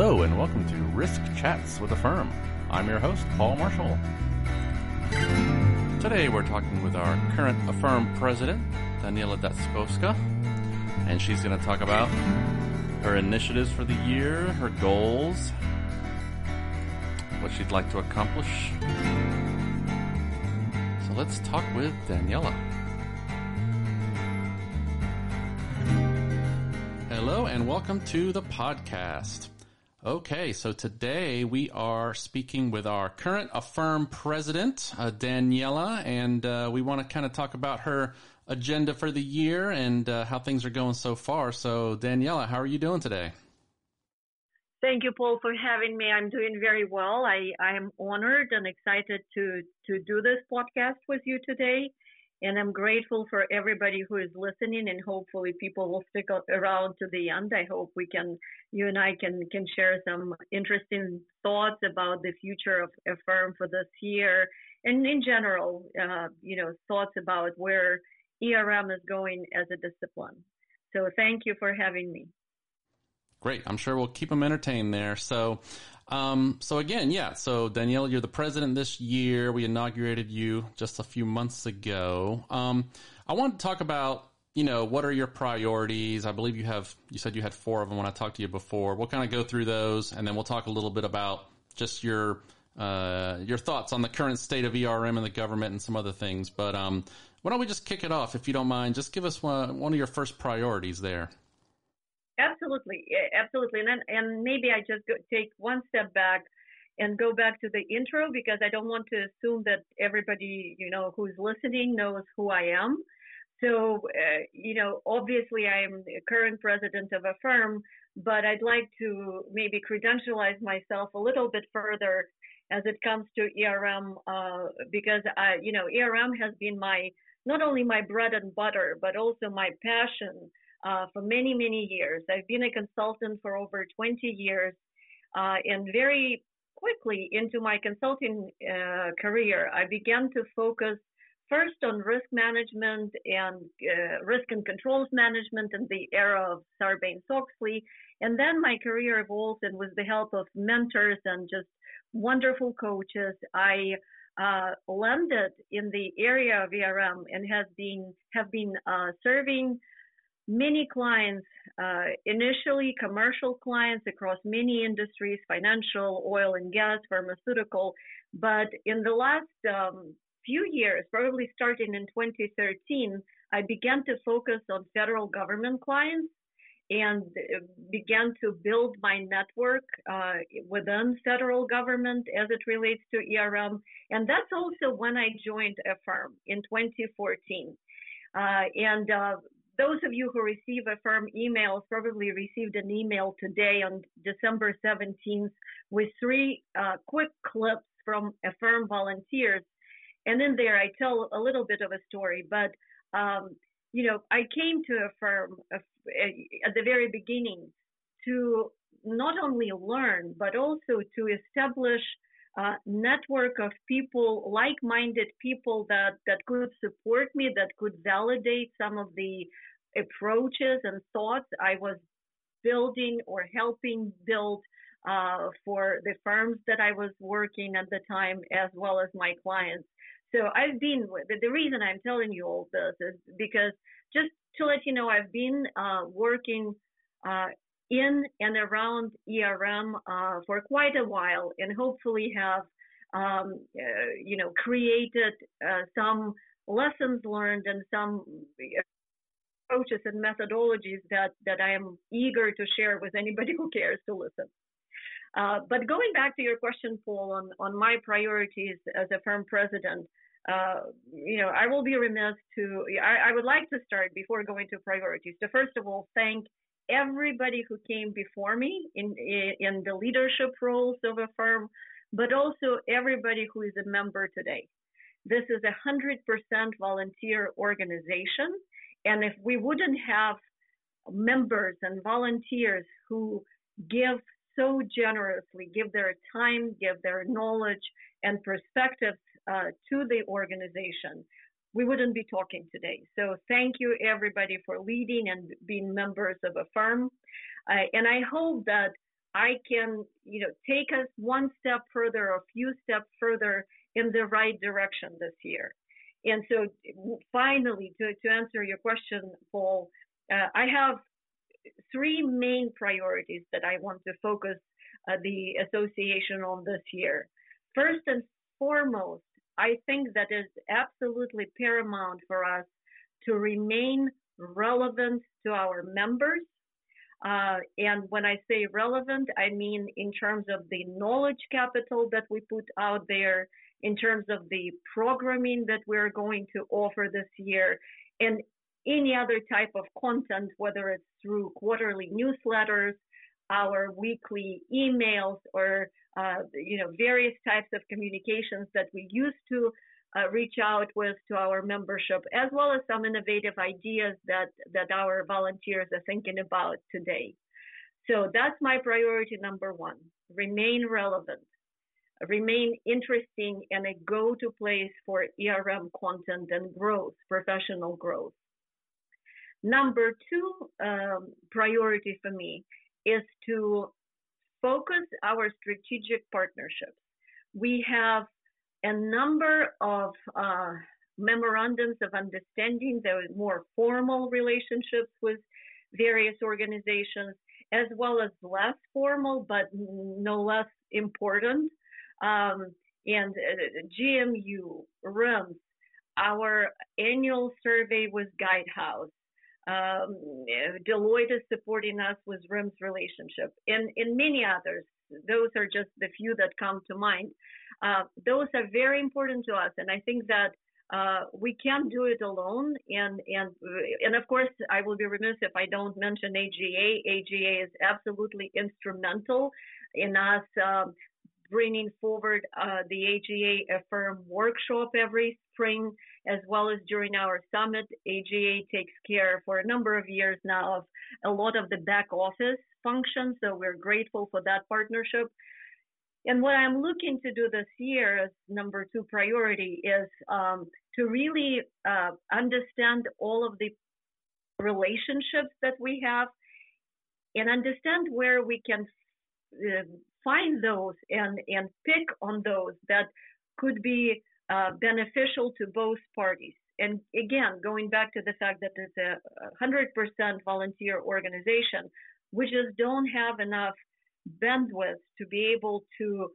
Hello, and welcome to Risk Chats with AFERM. I'm your host, Paul Marshall. Today we're talking with our current AFERM president, Daniela Datskowska, and she's going to talk about her initiatives for the year, her goals, what she'd like to accomplish. So let's talk with Daniela. Hello, and welcome to the podcast. Okay, so today we are speaking with our current AFERM president, uh, Daniela, and uh, we want to kind of talk about her agenda for the year and uh, how things are going so far. So, Daniela, how are you doing today? Thank you, Paul, for having me. I'm doing very well. I, I am honored and excited to, to do this podcast with you today. And I'm grateful for everybody who is listening and hopefully people will stick around to the end. I hope we can, you and I can, can share some interesting thoughts about the future of AFERM for this year and in general, uh, you know, thoughts about where ERM is going as a discipline. So thank you for having me. Great. I'm sure we'll keep them entertained there. So, um, so again, yeah. So Danielle, you're the president this year. We inaugurated you just a few months ago. Um, I want to talk about, you know, what are your priorities? I believe you have, you said you had four of them when I talked to you before. We'll kind of go through those and then we'll talk a little bit about just your, uh, your thoughts on the current state of ERM and the government and some other things. But, um, why don't we just kick it off, if you don't mind? Just give us one, one of your first priorities there. Absolutely, absolutely, and then, and maybe I just go, take one step back and go back to the intro because I don't want to assume that everybody you know who's listening knows who I am. So uh, you know, obviously, I am the current president of AFERM, but I'd like to maybe credentialize myself a little bit further as it comes to ERM uh, because I, you know, ERM has been my not only my bread and butter, but also my passion uh, for many, many years. I've been a consultant for over 20 years, uh, and very quickly into my consulting uh, career, I began to focus first on risk management and uh, risk and controls management in the era of Sarbanes-Oxley. And then my career evolved, and with the help of mentors and just wonderful coaches, I uh, landed in the area of ERM and has been have been uh, serving many clients, uh, initially commercial clients across many industries, financial, oil and gas, pharmaceutical. But in the last um, few years, probably starting in 2013, I began to focus on federal government clients and began to build my network uh, within federal government as it relates to ERM. And that's also when I joined AFERM in 2014. Uh, and uh, those of you who receive AFERM email probably received an email today on December 17th with three uh, quick clips from AFERM volunteers. And in there, I tell a little bit of a story. But, um, you know, I came to a firm at the very beginning to not only learn, but also to establish uh, network of people, like-minded people that that could support me, that could validate some of the approaches and thoughts I was building or helping build uh, for the firms that I was working at the time, as well as my clients. So I've been. The reason I'm telling you all this is because just to let you know, I've been uh, working uh, in and around ERM uh, for quite a while, and hopefully have um, uh, you know created uh, some lessons learned and some approaches and methodologies that that I am eager to share with anybody who cares to listen. Uh, but going back to your question, Paul, on, on my priorities as AFERM president, uh, you know, I will be remiss to, I, I, would like to start before going to priorities to first of all thank everybody who came before me in, in the leadership roles of AFERM, but also everybody who is a member today. This is a 100% volunteer organization. And if we wouldn't have members and volunteers who give so generously, give their time, give their knowledge and perspectives uh, to the organization, we wouldn't be talking today. So thank you everybody for leading and being members of AFERM. Uh, and I hope that I can, you know, take us one step further, a few steps further in the right direction this year. And so, finally, to, to answer your question, Paul, uh, I have three main priorities that I want to focus uh, the association on this year. First and foremost, I think that is absolutely paramount for us to remain relevant to our members. Uh, and when I say relevant, I mean in terms of the knowledge capital that we put out there, in terms of the programming that we're going to offer this year, and any other type of content, whether it's through quarterly newsletters, our weekly emails, or uh, you know various types of communications that we used to uh, reach out with to our membership, as well as some innovative ideas that that our volunteers are thinking about today. So that's my priority number one: remain relevant, remain interesting, and a go-to place for ERM content and growth, professional growth. Number two um, priority for me is to focus our strategic partnerships. We have a number of uh, memorandums of understanding, the more formal relationships with various organizations, as well as less formal but no less important. Um, and uh, GMU, RIMS, our annual survey with Guidehouse, um, Deloitte is supporting us with RIMS relationship, and, and many others. Those are just the few that come to mind. Uh, those are very important to us, and I think that uh, we can't do it alone. And and and of course, I will be remiss if I don't mention AGA. AGA is absolutely instrumental in us um, bringing forward uh, the AGA AFERM workshop every spring, as well as during our summit. AGA takes care for a number of years now of a lot of the back office functions, so we're grateful for that partnership. And what I'm looking to do this year as number two priority is um, to really uh, understand all of the relationships that we have and understand where we can uh, find those and, and pick on those that could be uh, beneficial to both parties. And again, going back to the fact that it's a 100% volunteer organization, we just don't have enough bandwidth to be able to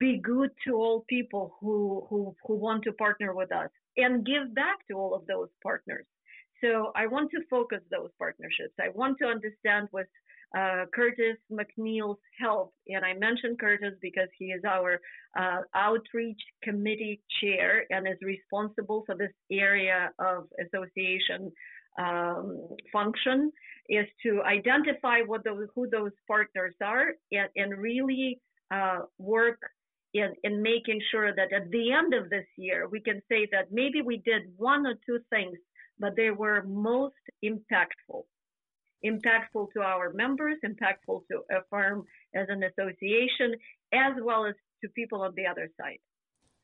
be good to all people who, who, who want to partner with us and give back to all of those partners. So I want to focus those partnerships. I want to understand with uh, Curtis McNeil's help. And I mentioned Curtis because he is our uh, outreach committee chair and is responsible for this area of association um, function is to identify what those, who those partners are and, and really uh, work in, in making sure that at the end of this year, we can say that maybe we did one or two things, but they were most impactful impactful to our members, impactful to AFERM as an association, as well as to people on the other side.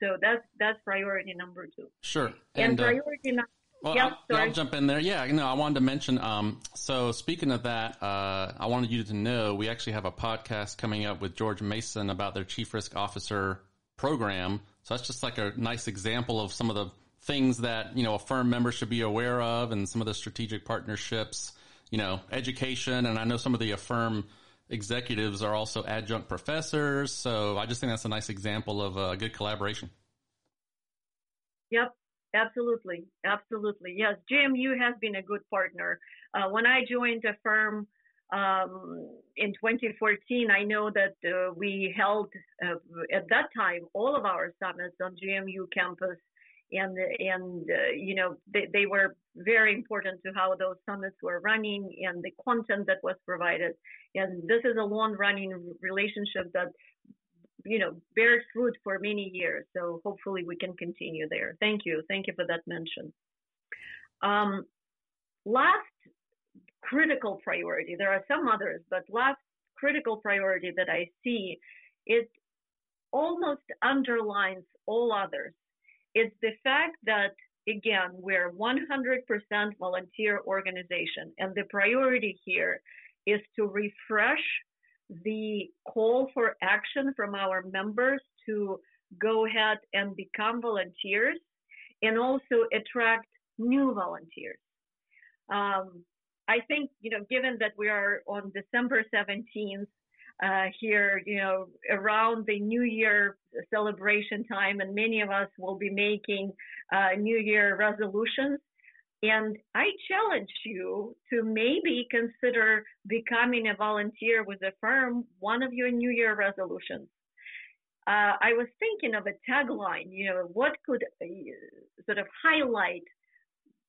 So that's that's priority number two. Sure. And, and uh, priority uh, number. Well, I'll, I'll, jump in there. Yeah, no, I wanted to mention. Um, so speaking of that, uh, I wanted you to know we actually have a podcast coming up with George Mason about their Chief Risk Officer program. So that's just like a nice example of some of the things that you know AFERM member should be aware of, and some of the strategic partnerships you know, education. And I know some of the AFERM executives are also adjunct professors. So I just think that's a nice example of a good collaboration. Yep, absolutely. Absolutely. Yes, GMU has been a good partner. Uh, when I joined AFERM um, in 2014, I know that uh, we held uh, at that time all of our summits on GMU campus and and uh, you know they, they were very important to how those summits were running and the content that was provided. And this is a long running relationship that you know bears fruit for many years. So hopefully we can continue there. Thank you. Thank you for that mention. Um, last critical priority there are some others but last critical priority that i see it almost underlines all others is the fact that again we're 100% volunteer organization and the priority here is to refresh the call for action from our members to go ahead and become volunteers and also attract new volunteers. Um, I think, you know, given that we are on December 17th, uh, here, you know, around the New Year celebration time, and many of us will be making uh, New Year resolutions. And I challenge you to maybe consider becoming a volunteer with AFERM, one of your New Year resolutions. Uh, I was thinking of a tagline, you know, what could uh, sort of highlight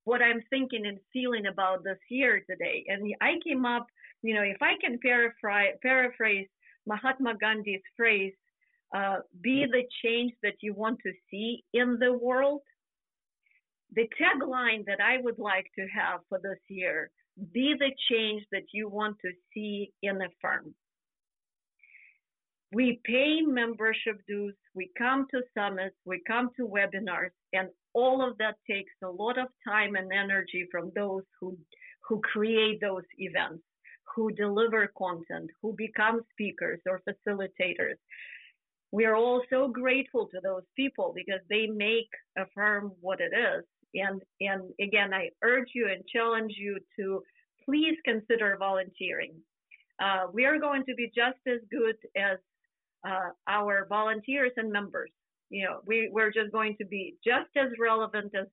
what I'm thinking and feeling about this year today. And I came up, you know, if I can paraphrase, paraphrase Mahatma Gandhi's phrase, uh, be the change that you want to see in the world. The tagline that I would like to have for this year, be the change that you want to see in a firm. We pay membership dues, we come to summits, we come to webinars, and all of that takes a lot of time and energy from those who who create those events, who deliver content, who become speakers or facilitators. We are all so grateful to those people because they make a firm what it is. And and again, I urge you and challenge you to please consider volunteering. Uh, we are going to be just as good as uh, our volunteers and members you know, we, we're just going to be just as relevant as,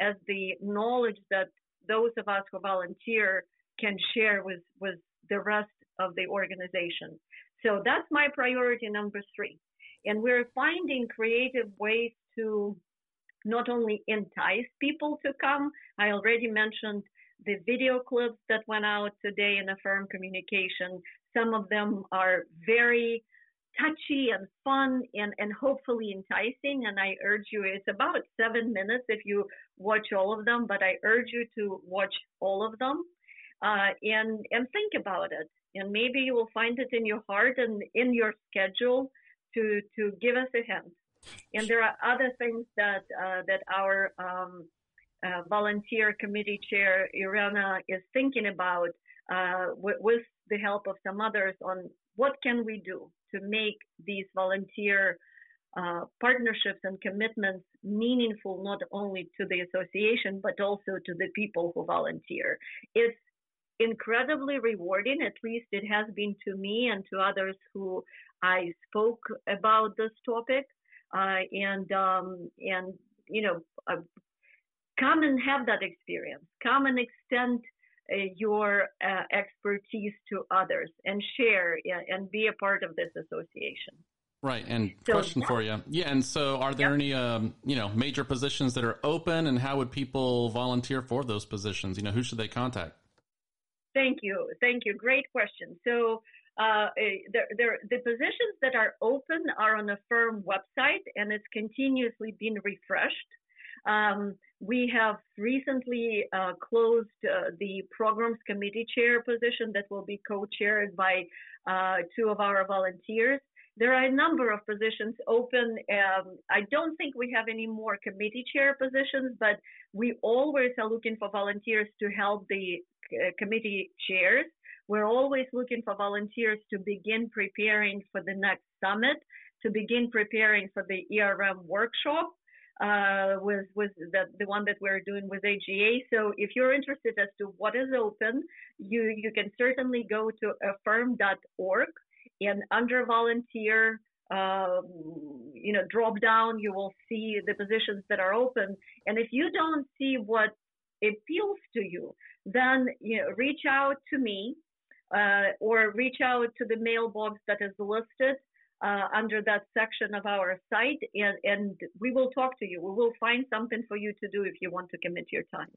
as the knowledge that those of us who volunteer can share with, with the rest of the organization. So that's my priority number three. And we're finding creative ways to not only entice people to come, I already mentioned the video clips that went out today in the firm communication. Some of them are very touchy and fun and, and hopefully enticing. And I urge you, it's about seven minutes if you watch all of them, but I urge you to watch all of them uh, and, and think about it. And maybe you will find it in your heart and in your schedule to, to give us a hint. And there are other things that, uh, that our um, uh, volunteer committee chair, Irena, is thinking about uh, with the help of some others on what can we do to make these volunteer uh, partnerships and commitments meaningful not only to the association but also to the people who volunteer. It's incredibly rewarding, at least it has been to me and to others who I spoke about this topic. Uh, and um, and you know, uh, come and have that experience. Come and extend your uh, expertise to others and share and be a part of this association. Right. And so, question for you. Yeah. And so are there yep. any, um, you know, major positions that are open and how would people volunteer for those positions? You know, who should they contact? Thank you. Thank you. Great question. So, uh, there, there, the positions that are open are on the firm website and it's continuously being refreshed. Um, we have recently uh, closed uh, the programs committee chair position that will be co-chaired by uh, two of our volunteers. There are a number of positions open. Um, I don't think we have any more committee chair positions, but we always are looking for volunteers to help the uh, committee chairs. We're always looking for volunteers to begin preparing for the next summit, to begin preparing for the ERM workshop uh, with with the, the one that we're doing with AGA. So if you're interested as to what is open, you you can certainly go to aferm.org and under volunteer. Uh, you know, drop down, you will see the positions that are open. And if you don't see what appeals to you, then you know, reach out to me uh, or reach out to the mailbox that is listed uh, under that section of our site, and, and we will talk to you. We will find something for you to do if you want to commit your time.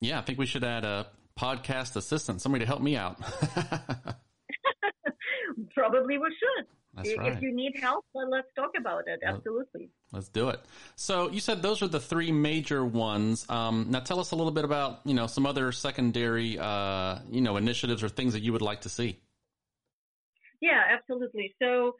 Yeah, I think we should add a podcast assistant, somebody to help me out. Probably we should. That's if, right. if you need help, well, let's talk about it. Absolutely. Let's do it. So you said those are the three major ones. Um, now tell us a little bit about you know some other secondary uh, you know initiatives or things that you would like to see. Yeah, absolutely. So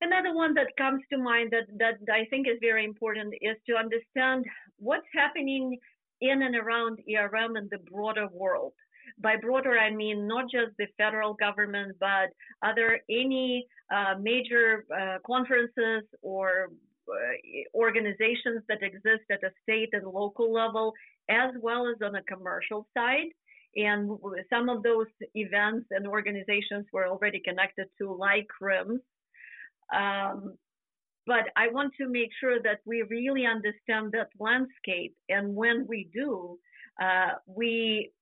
Another one that comes to mind that, that I think is very important is to understand what's happening in and around ERM and the broader world. by broader, I mean not just the federal government, but other any uh, major uh, conferences or uh, organizations that exist at a state and local level, as well as on a commercial side. And some of those events and organizations were already connected to, like CRIMS. Um, but I want to make sure that we really understand that landscape. And when we do, uh, we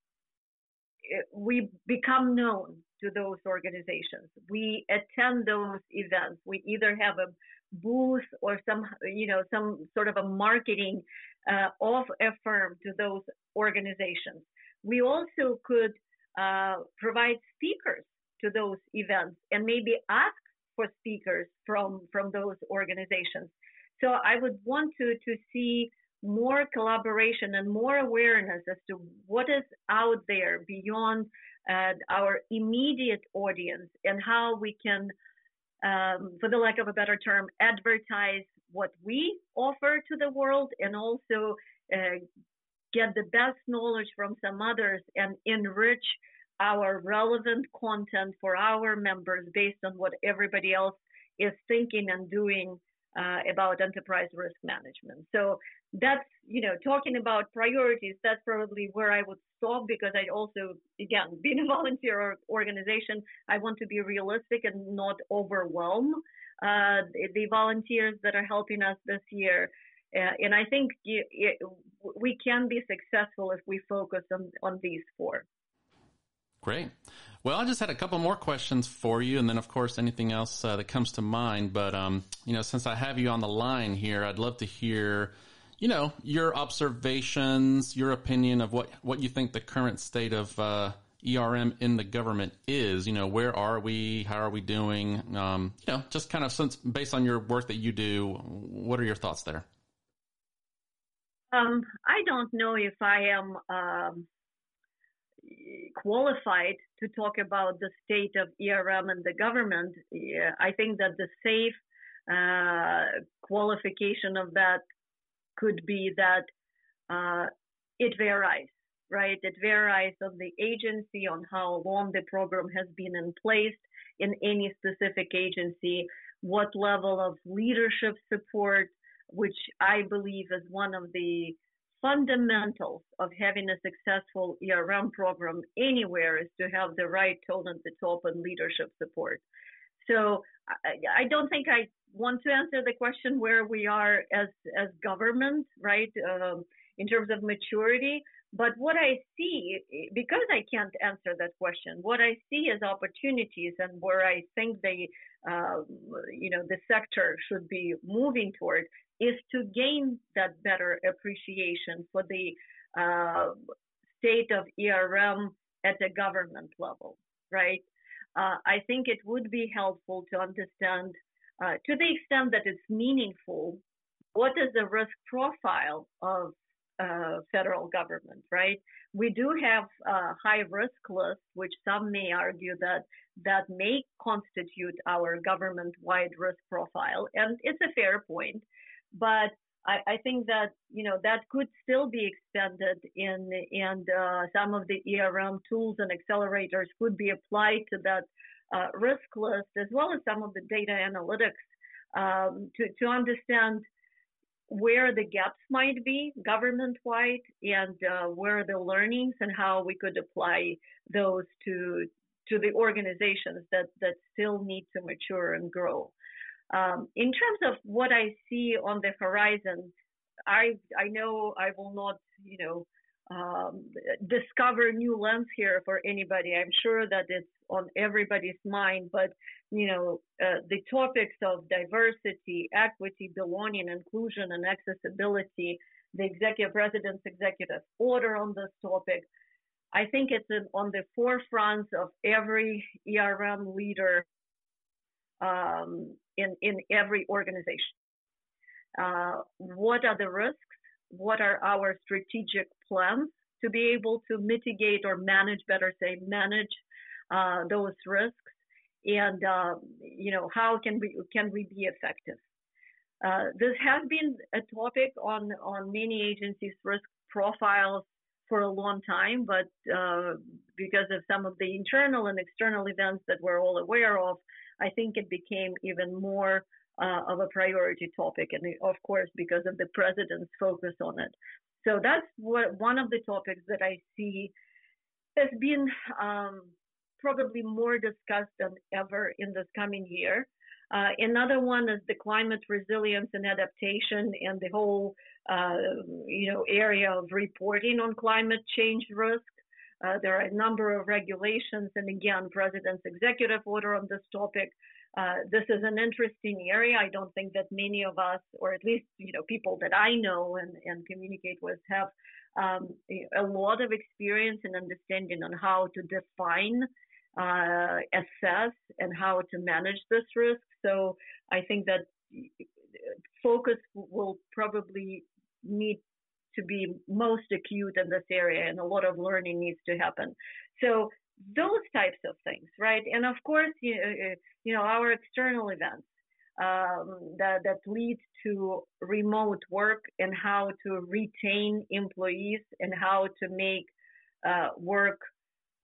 we become known to those organizations. We attend those events. We either have a booth or some, you know, some sort of a marketing uh, of a firm to those organizations. We also could uh, provide speakers to those events and maybe ask for speakers from from those organizations. So I would want to to see more collaboration and more awareness as to what is out there beyond uh, our immediate audience and how we can, um, for the lack of a better term, advertise what we offer to the world and also uh, get the best knowledge from some others and enrich our relevant content for our members based on what everybody else is thinking and doing uh, about enterprise risk management. So that's, you know, talking about priorities, that's probably where I would stop because I also, again, being a volunteer organization, I want to be realistic and not overwhelm uh, the volunteers that are helping us this year. Uh, and I think it, we can be successful if we focus on, on these four. Great. Well, I just had a couple more questions for you, and then, of course, anything else uh, that comes to mind. But um, you know, since I have you on the line here, I'd love to hear, you know, your observations, your opinion of what what you think the current state of uh, ERM in the government is. You know, where are we? How are we doing? Um, you know, just kind of since based on your work that you do, what are your thoughts there? Um, I don't know if I am. Qualified to talk about the state of ERM and the government. I think that the safe uh, qualification of that could be that uh, it varies, right? It varies on the agency, on how long the program has been in place in any specific agency, what level of leadership support, which I believe is one of the fundamentals of having a successful ERM program anywhere is to have the right tone at the top and leadership support. So I, I don't think I want to answer the question where we are as as government, right, um, in terms of maturity. But what I see, because I can't answer that question, what I see as opportunities and where I think the, uh, you know, the sector should be moving toward is to gain that better appreciation for the uh, state of ERM at the government level, right? Uh, I think it would be helpful to understand, uh, to the extent that it's meaningful, what is the risk profile of uh, federal government, right? We do have a high risk list, which some may argue that that may constitute our government wide risk profile. And it's a fair point. But I, I, think that you know that could still be extended in and uh, some of the ERM tools and accelerators could be applied to that uh, risk list as well as some of the data analytics um, to to understand where the gaps might be government wide and uh, where the learnings and how we could apply those to to the organizations that that still need to mature and grow. Um, in terms of what I see on the horizon, I I know I will not, you know, um, discover new lens here for anybody. I'm sure that it's on everybody's mind, but you know, uh, the topics of diversity, equity, belonging, inclusion, and accessibility, the executive president's executive order on this topic. I think it's on the forefront of every ERM leader um, in, in every organization. Uh, what are the risks? What are our strategic plans to be able to mitigate or manage, better say, manage uh, those risks? And uh, you know, how can we can we be effective? Uh, this has been a topic on on many agencies' risk profiles for a long time, but uh, because of some of the internal and external events that we're all aware of, I think it became even more uh, of a priority topic, and of course because of the president's focus on it. So that's what one of the topics that I see has been um, probably more discussed than ever in this coming year. Uh, another one is the climate resilience and adaptation and the whole, uh, you know, area of reporting on climate change risk. Uh, there are a number of regulations and again, president's executive order on this topic. Uh, this is an interesting area. I don't think that many of us, or at least, you know, people that I know and, and communicate with have um, a lot of experience and understanding on how to define uh, assess and how to manage this risk. So I think that focus will probably need to be most acute in this area and a lot of learning needs to happen. So those types of things, right? And of course, you, you know, our external events um, that, that lead to remote work and how to retain employees and how to make uh, work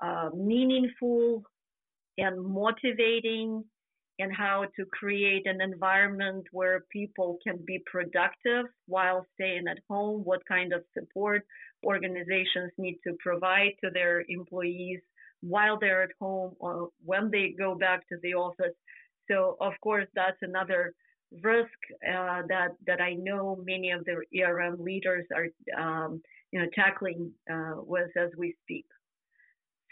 uh, meaningful and motivating and how to create an environment where people can be productive while staying at home, what kind of support organizations need to provide to their employees while they're at home or when they go back to the office. So, of course, that's another risk uh, that that I know many of the ERM leaders are, um, you know, tackling uh, with as we speak.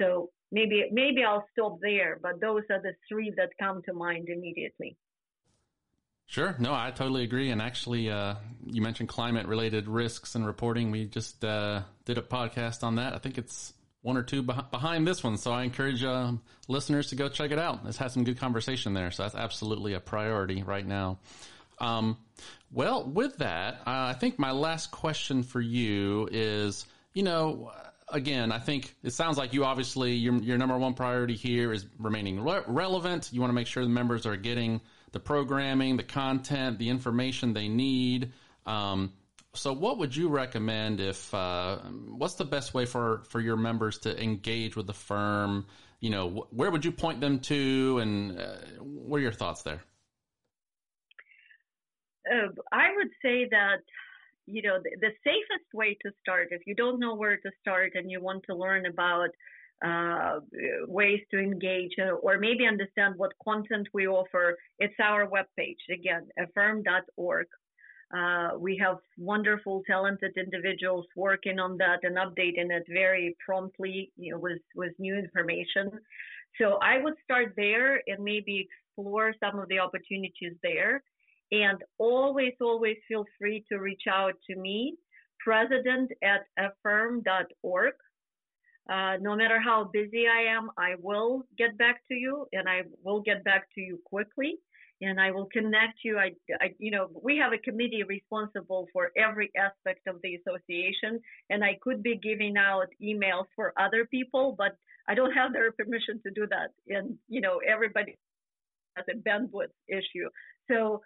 So maybe maybe I'll stop there, but those are the three that come to mind immediately. Sure. No, I totally agree. And actually, uh, you mentioned climate related risks and reporting. We just uh, did a podcast on that. I think it's one or two behind this one. So I encourage uh, listeners to go check it out. It's had some good conversation there. So that's absolutely a priority right now. Um, well, with that, uh, I think my last question for you is, you know, again, I think it sounds like you obviously your your number one priority here is remaining re- relevant. You want to make sure the members are getting the programming, the content, the information they need. Um, so, what would you recommend if? Uh, what's the best way for for your members to engage with the firm? You know, wh- where would you point them to, and uh, what are your thoughts there? Uh, I would say that you know, the, the, safest way to start, if you don't know where to start and you want to learn about uh, ways to engage uh, or maybe understand what content we offer, it's our webpage. Again, aferm.org. Uh, we have wonderful, talented individuals working on that and updating it very promptly, you know, with, with new information. So I would start there and maybe explore some of the opportunities there. And always, always feel free to reach out to me, president at aferm.org. Uh, no matter how busy I am, I will get back to you and I will get back to you quickly and I will connect you. I, I, you know, we have a committee responsible for every aspect of the association and I could be giving out emails for other people, but I don't have their permission to do that. And, you know, everybody has a bandwidth issue. So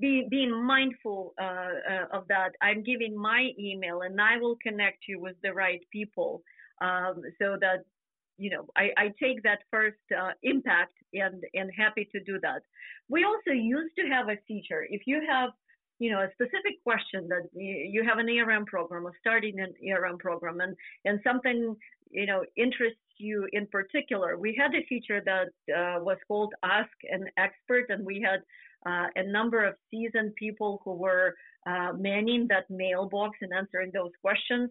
be, being mindful uh, uh, of that, I'm giving my email and I will connect you with the right people um, so that you know I, I take that first uh, impact and and happy to do that. We also used to have a feature if you have you know a specific question that you have an ERM program or starting an ERM program and and something you know interests you in particular. We had a feature that uh, was called Ask an Expert, and we had uh, a number of seasoned people who were uh, manning that mailbox and answering those questions.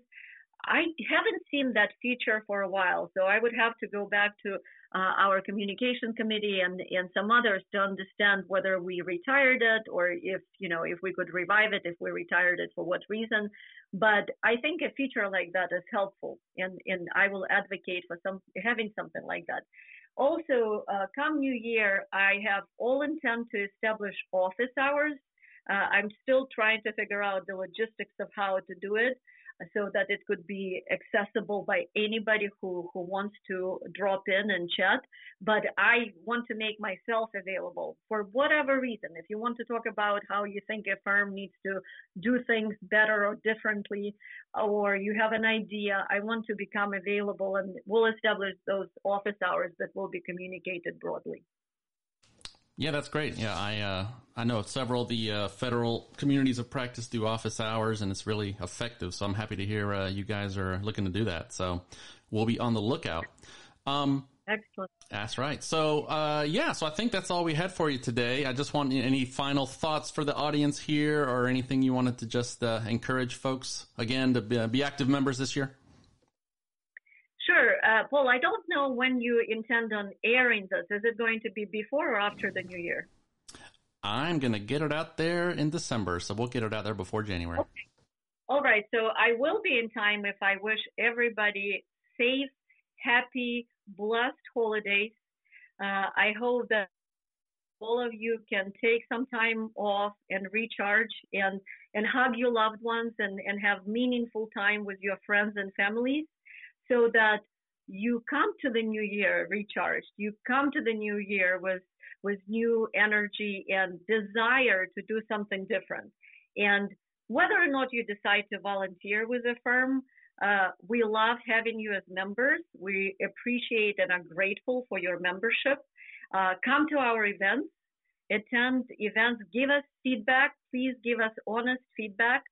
I haven't seen that feature for a while, so I would have to go back to uh, our communication committee and, and some others to understand whether we retired it or if you know if we could revive it, if we retired it for what reason. But I think a feature like that is helpful, and and I will advocate for some having something like that. Also, uh, come New Year, I have all intent to establish office hours. Uh, I'm still trying to figure out the logistics of how to do it. So that it could be accessible by anybody who, who wants to drop in and chat. But I want to make myself available for whatever reason. If you want to talk about how you think AFERM needs to do things better or differently, or you have an idea, I want to become available and we'll establish those office hours that will be communicated broadly. Yeah, that's great. Yeah, I uh, I know several of the uh, federal communities of practice do office hours, and it's really effective. So I'm happy to hear uh, you guys are looking to do that. So we'll be on the lookout. Um, Excellent. That's right. So uh, yeah, so I think that's all we had for you today. I just want any final thoughts for the audience here, or anything you wanted to just uh, encourage folks again to be, be active members this year. Uh, Paul, I don't know when you intend on airing this. Is it going to be before or after the new year? I'm going to get it out there in December, so we'll get it out there before January. Okay. All right. So I will be in time if I wish everybody safe, happy, blessed holidays. Uh, I hope that all of you can take some time off and recharge and, and hug your loved ones and, and have meaningful time with your friends and families so that you come to the new year recharged. You come to the new year with with new energy and desire to do something different. And whether or not you decide to volunteer with AFERM, uh, we love having you as members. We appreciate and are grateful for your membership. Uh, come to our events, attend events, give us feedback. Please give us honest feedback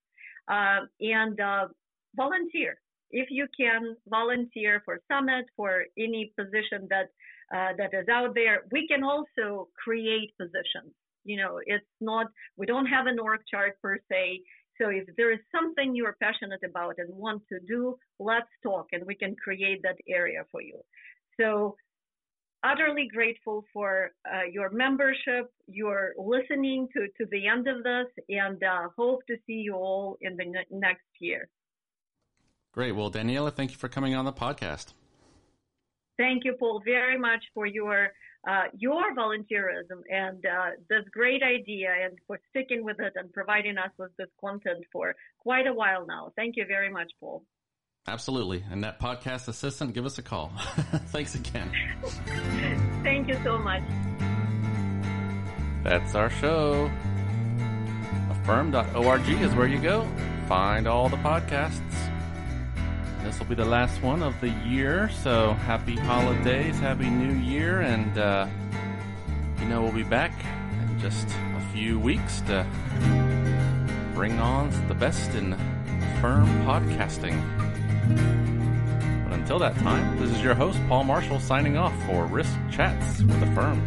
uh, and uh, volunteer if you can volunteer for summit for any position that uh, that is out there we can also create positions. You know it's not we don't have an org chart per se. So if there is something you're passionate about and want to do let's talk and we can create that area for you. So utterly grateful for uh, your membership, your listening to, to the end of this, and uh, hope to see you all in the ne- next year. Great. Well, Daniela, thank you for coming on the podcast. Thank you, Paul, very much for your uh, your volunteerism and uh, this great idea, and for sticking with it and providing us with this content for quite a while now. Thank you very much, Paul. Absolutely. And that podcast assistant, give us a call. Thanks again. Thank you so much. That's our show. Aferm.org is where you go. Find all the podcasts. This will be the last one of the year, so happy holidays, happy new year, and uh, you know we'll be back in just a few weeks to bring on the best in firm podcasting. But until that time, this is your host, Paul Marshall, signing off for Risk Chats with the Firm.